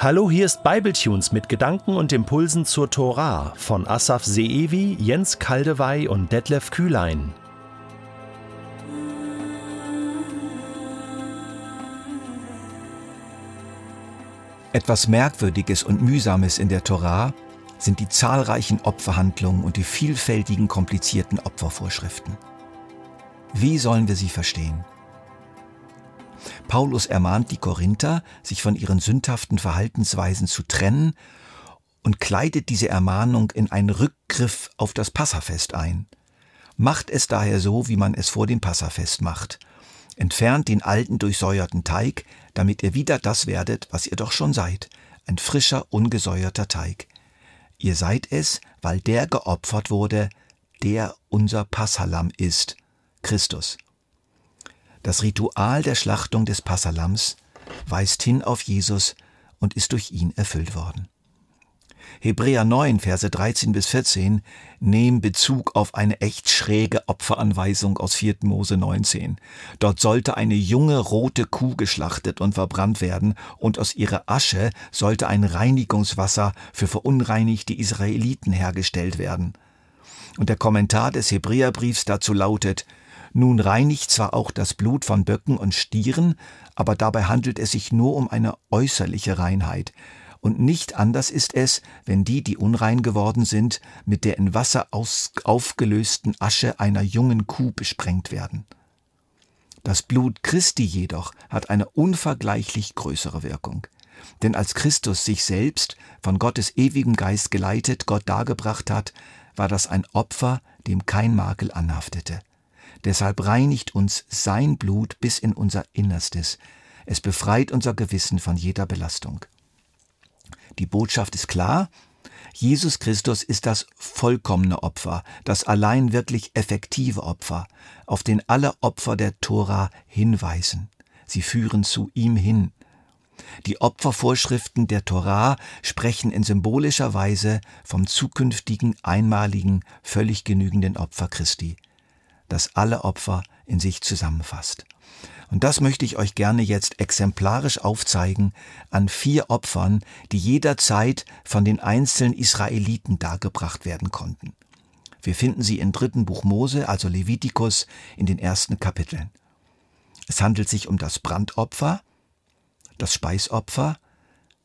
Hallo, hier ist Bibletunes mit Gedanken und Impulsen zur Tora von Asaf Seevi, Jens Kaldewey und Detlef Kühlein. Etwas Merkwürdiges und Mühsames in der Tora sind die zahlreichen Opferhandlungen und die vielfältigen komplizierten Opfervorschriften. Wie sollen wir sie verstehen? Paulus ermahnt die Korinther, sich von ihren sündhaften Verhaltensweisen zu trennen und kleidet diese Ermahnung in einen Rückgriff auf das Passafest ein. Macht es daher so, wie man es vor dem Passafest macht. Entfernt den alten durchsäuerten Teig, damit ihr wieder das werdet, was ihr doch schon seid, ein frischer, ungesäuerter Teig. Ihr seid es, weil der geopfert wurde, der unser Passalam ist, Christus. Das Ritual der Schlachtung des Passalams weist hin auf Jesus und ist durch ihn erfüllt worden. Hebräer 9, Verse 13 bis 14 nehmen Bezug auf eine echt schräge Opferanweisung aus 4. Mose 19. Dort sollte eine junge rote Kuh geschlachtet und verbrannt werden und aus ihrer Asche sollte ein Reinigungswasser für verunreinigte Israeliten hergestellt werden. Und der Kommentar des Hebräerbriefs dazu lautet, nun reinigt zwar auch das Blut von Böcken und Stieren, aber dabei handelt es sich nur um eine äußerliche Reinheit. Und nicht anders ist es, wenn die, die unrein geworden sind, mit der in Wasser aufgelösten Asche einer jungen Kuh besprengt werden. Das Blut Christi jedoch hat eine unvergleichlich größere Wirkung. Denn als Christus sich selbst, von Gottes ewigem Geist geleitet, Gott dargebracht hat, war das ein Opfer, dem kein Makel anhaftete. Deshalb reinigt uns sein Blut bis in unser Innerstes. Es befreit unser Gewissen von jeder Belastung. Die Botschaft ist klar. Jesus Christus ist das vollkommene Opfer, das allein wirklich effektive Opfer, auf den alle Opfer der Tora hinweisen. Sie führen zu ihm hin. Die Opfervorschriften der Torah sprechen in symbolischer Weise vom zukünftigen, einmaligen, völlig genügenden Opfer Christi das alle Opfer in sich zusammenfasst. Und das möchte ich euch gerne jetzt exemplarisch aufzeigen an vier Opfern, die jederzeit von den einzelnen Israeliten dargebracht werden konnten. Wir finden sie im dritten Buch Mose, also Levitikus, in den ersten Kapiteln. Es handelt sich um das Brandopfer, das Speisopfer,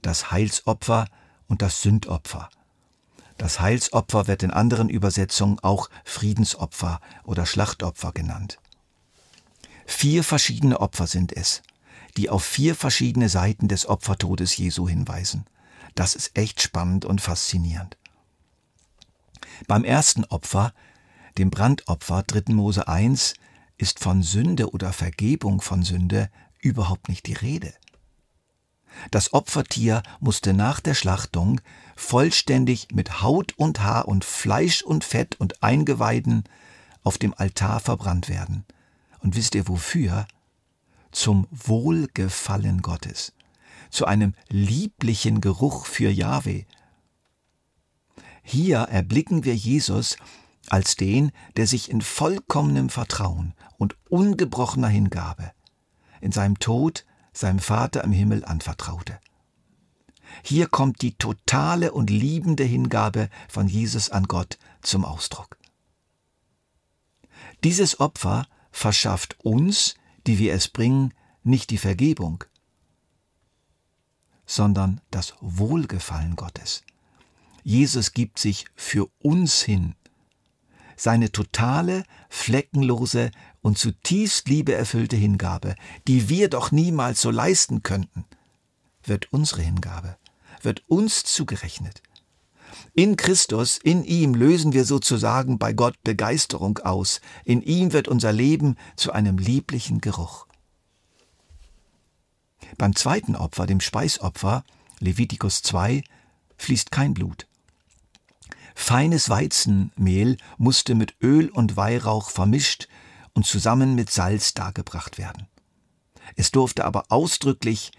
das Heilsopfer und das Sündopfer. Das Heilsopfer wird in anderen Übersetzungen auch Friedensopfer oder Schlachtopfer genannt. Vier verschiedene Opfer sind es, die auf vier verschiedene Seiten des Opfertodes Jesu hinweisen. Das ist echt spannend und faszinierend. Beim ersten Opfer, dem Brandopfer 3. Mose 1, ist von Sünde oder Vergebung von Sünde überhaupt nicht die Rede. Das Opfertier musste nach der Schlachtung vollständig mit Haut und Haar und Fleisch und Fett und Eingeweiden auf dem Altar verbrannt werden. Und wisst ihr wofür? Zum Wohlgefallen Gottes, zu einem lieblichen Geruch für Jahwe. Hier erblicken wir Jesus als den, der sich in vollkommenem Vertrauen und ungebrochener Hingabe in seinem Tod seinem Vater im Himmel anvertraute. Hier kommt die totale und liebende Hingabe von Jesus an Gott zum Ausdruck. Dieses Opfer verschafft uns, die wir es bringen, nicht die Vergebung, sondern das Wohlgefallen Gottes. Jesus gibt sich für uns hin. Seine totale, fleckenlose und zutiefst liebeerfüllte Hingabe, die wir doch niemals so leisten könnten, wird unsere Hingabe, wird uns zugerechnet. In Christus, in ihm lösen wir sozusagen bei Gott Begeisterung aus, in ihm wird unser Leben zu einem lieblichen Geruch. Beim zweiten Opfer, dem Speisopfer, Levitikus 2, fließt kein Blut. Feines Weizenmehl musste mit Öl und Weihrauch vermischt und zusammen mit Salz dargebracht werden. Es durfte aber ausdrücklich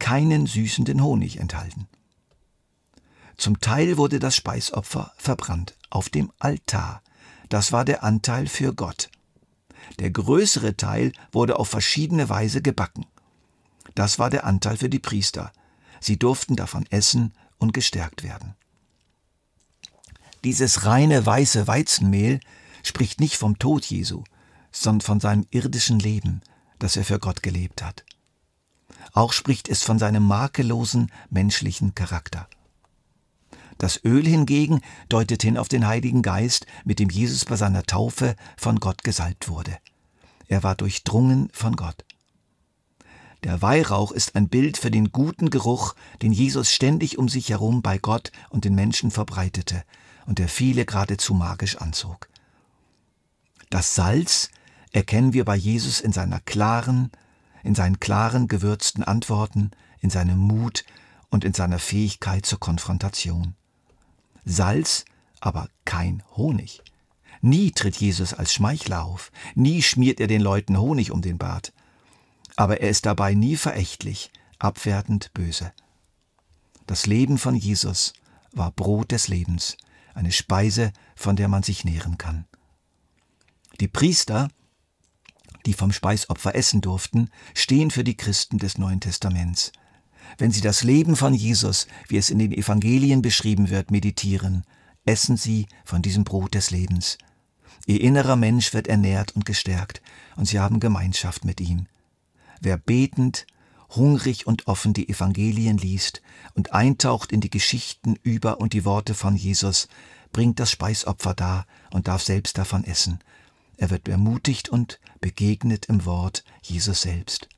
keinen süßenden Honig enthalten. Zum Teil wurde das Speisopfer verbrannt auf dem Altar. Das war der Anteil für Gott. Der größere Teil wurde auf verschiedene Weise gebacken. Das war der Anteil für die Priester. sie durften davon essen und gestärkt werden. Dieses reine weiße Weizenmehl spricht nicht vom Tod Jesu, sondern von seinem irdischen Leben, das er für Gott gelebt hat. Auch spricht es von seinem makellosen menschlichen Charakter. Das Öl hingegen deutet hin auf den Heiligen Geist, mit dem Jesus bei seiner Taufe von Gott gesalbt wurde. Er war durchdrungen von Gott. Der Weihrauch ist ein Bild für den guten Geruch, den Jesus ständig um sich herum bei Gott und den Menschen verbreitete und der viele geradezu magisch anzog. Das Salz erkennen wir bei Jesus in seiner klaren, in seinen klaren, gewürzten Antworten, in seinem Mut und in seiner Fähigkeit zur Konfrontation. Salz, aber kein Honig. Nie tritt Jesus als Schmeichler auf, nie schmiert er den Leuten Honig um den Bart. Aber er ist dabei nie verächtlich, abwertend böse. Das Leben von Jesus war Brot des Lebens, eine Speise, von der man sich nähren kann. Die Priester, die vom Speisopfer essen durften, stehen für die Christen des Neuen Testaments. Wenn sie das Leben von Jesus, wie es in den Evangelien beschrieben wird, meditieren, essen sie von diesem Brot des Lebens. Ihr innerer Mensch wird ernährt und gestärkt, und sie haben Gemeinschaft mit ihm. Wer betend, hungrig und offen die Evangelien liest und eintaucht in die Geschichten über und die Worte von Jesus, bringt das Speisopfer dar und darf selbst davon essen. Er wird ermutigt und begegnet im Wort Jesus selbst.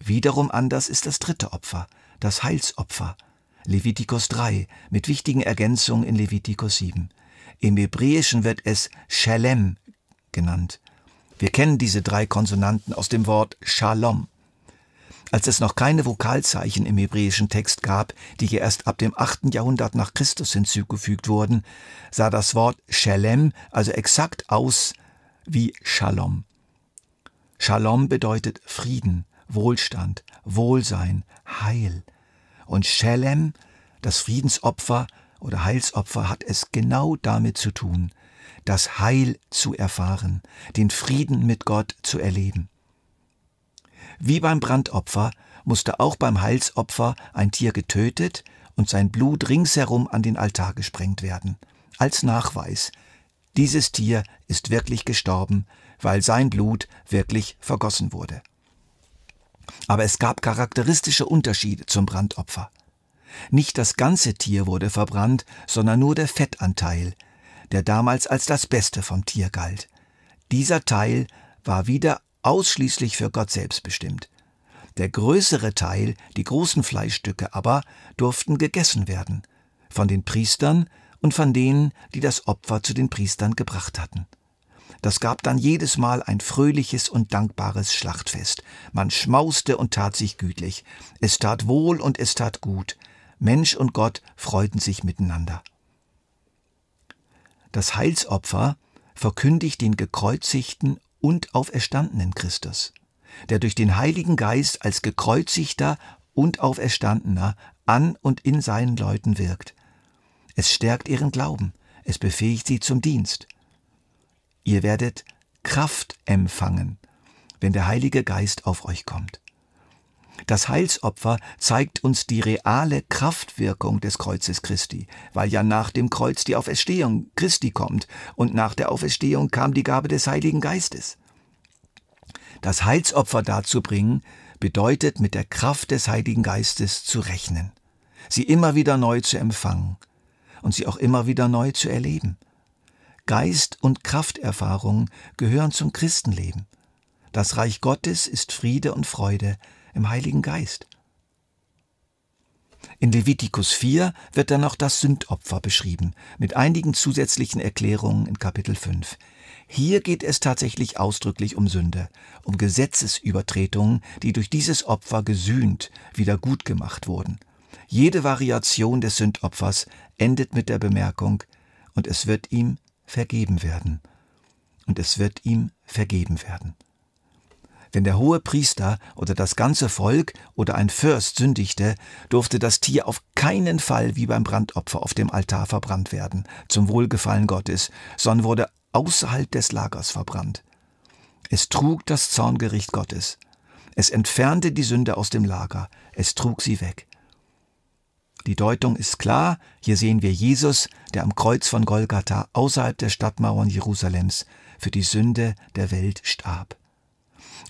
Wiederum anders ist das dritte Opfer, das Heilsopfer, Levitikus 3, mit wichtigen Ergänzungen in Levitikus 7. Im Hebräischen wird es Shalem genannt. Wir kennen diese drei Konsonanten aus dem Wort Shalom. Als es noch keine Vokalzeichen im hebräischen Text gab, die erst ab dem 8. Jahrhundert nach Christus hinzugefügt wurden, sah das Wort Shalem also exakt aus wie Shalom. Shalom bedeutet Frieden, Wohlstand, Wohlsein, Heil. Und Shalem, das Friedensopfer oder Heilsopfer, hat es genau damit zu tun, das Heil zu erfahren, den Frieden mit Gott zu erleben. Wie beim Brandopfer musste auch beim Heilsopfer ein Tier getötet und sein Blut ringsherum an den Altar gesprengt werden, als Nachweis, dieses Tier ist wirklich gestorben, weil sein Blut wirklich vergossen wurde. Aber es gab charakteristische Unterschiede zum Brandopfer. Nicht das ganze Tier wurde verbrannt, sondern nur der Fettanteil, der damals als das Beste vom Tier galt. Dieser Teil war wieder ausschließlich für Gott selbst bestimmt. Der größere Teil, die großen Fleischstücke aber, durften gegessen werden, von den Priestern und von denen, die das Opfer zu den Priestern gebracht hatten. Das gab dann jedes Mal ein fröhliches und dankbares Schlachtfest. Man schmauste und tat sich gütlich. Es tat wohl und es tat gut. Mensch und Gott freuten sich miteinander. Das Heilsopfer verkündigt den gekreuzigten und auferstandenen Christus, der durch den Heiligen Geist als gekreuzigter und auferstandener an und in seinen Leuten wirkt. Es stärkt ihren Glauben, es befähigt sie zum Dienst. Ihr werdet Kraft empfangen, wenn der Heilige Geist auf euch kommt. Das Heilsopfer zeigt uns die reale Kraftwirkung des Kreuzes Christi, weil ja nach dem Kreuz die Auferstehung Christi kommt und nach der Auferstehung kam die Gabe des Heiligen Geistes. Das Heilsopfer darzubringen, bedeutet mit der Kraft des Heiligen Geistes zu rechnen, sie immer wieder neu zu empfangen und sie auch immer wieder neu zu erleben. Geist- und Krafterfahrungen gehören zum Christenleben. Das Reich Gottes ist Friede und Freude, im Heiligen Geist. In Levitikus 4 wird dann noch das Sündopfer beschrieben, mit einigen zusätzlichen Erklärungen in Kapitel 5. Hier geht es tatsächlich ausdrücklich um Sünde, um Gesetzesübertretungen, die durch dieses Opfer gesühnt, wieder gut gemacht wurden. Jede Variation des Sündopfers endet mit der Bemerkung, und es wird ihm vergeben werden. Und es wird ihm vergeben werden. Wenn der hohe Priester oder das ganze Volk oder ein Fürst sündigte, durfte das Tier auf keinen Fall wie beim Brandopfer auf dem Altar verbrannt werden, zum Wohlgefallen Gottes, sondern wurde außerhalb des Lagers verbrannt. Es trug das Zorngericht Gottes. Es entfernte die Sünde aus dem Lager, es trug sie weg. Die Deutung ist klar, hier sehen wir Jesus, der am Kreuz von Golgatha außerhalb der Stadtmauern Jerusalems für die Sünde der Welt starb.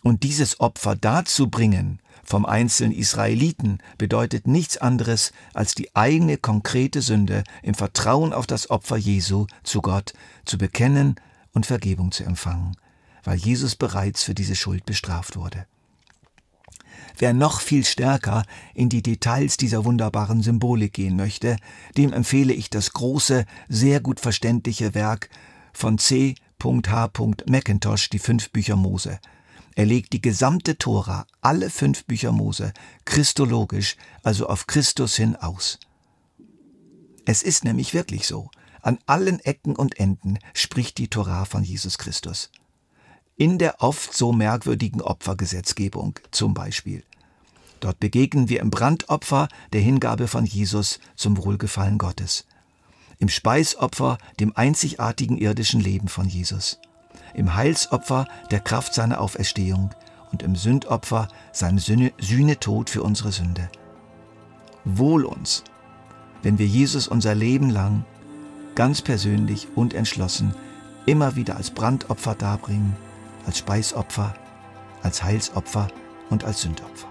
Und dieses Opfer darzubringen vom einzelnen Israeliten bedeutet nichts anderes als die eigene konkrete Sünde im Vertrauen auf das Opfer Jesu zu Gott zu bekennen und Vergebung zu empfangen, weil Jesus bereits für diese Schuld bestraft wurde. Wer noch viel stärker in die Details dieser wunderbaren Symbolik gehen möchte, dem empfehle ich das große, sehr gut verständliche Werk von C. H. Mackintosh, die fünf Bücher Mose. Er legt die gesamte Tora, alle fünf Bücher Mose, christologisch, also auf Christus hin aus. Es ist nämlich wirklich so. An allen Ecken und Enden spricht die Tora von Jesus Christus. In der oft so merkwürdigen Opfergesetzgebung zum Beispiel. Dort begegnen wir im Brandopfer der Hingabe von Jesus zum Wohlgefallen Gottes. Im Speisopfer dem einzigartigen irdischen Leben von Jesus im Heilsopfer der Kraft seiner Auferstehung und im Sündopfer Sühne, Sühnetod für unsere Sünde. Wohl uns, wenn wir Jesus unser Leben lang ganz persönlich und entschlossen immer wieder als Brandopfer darbringen, als Speisopfer, als Heilsopfer und als Sündopfer.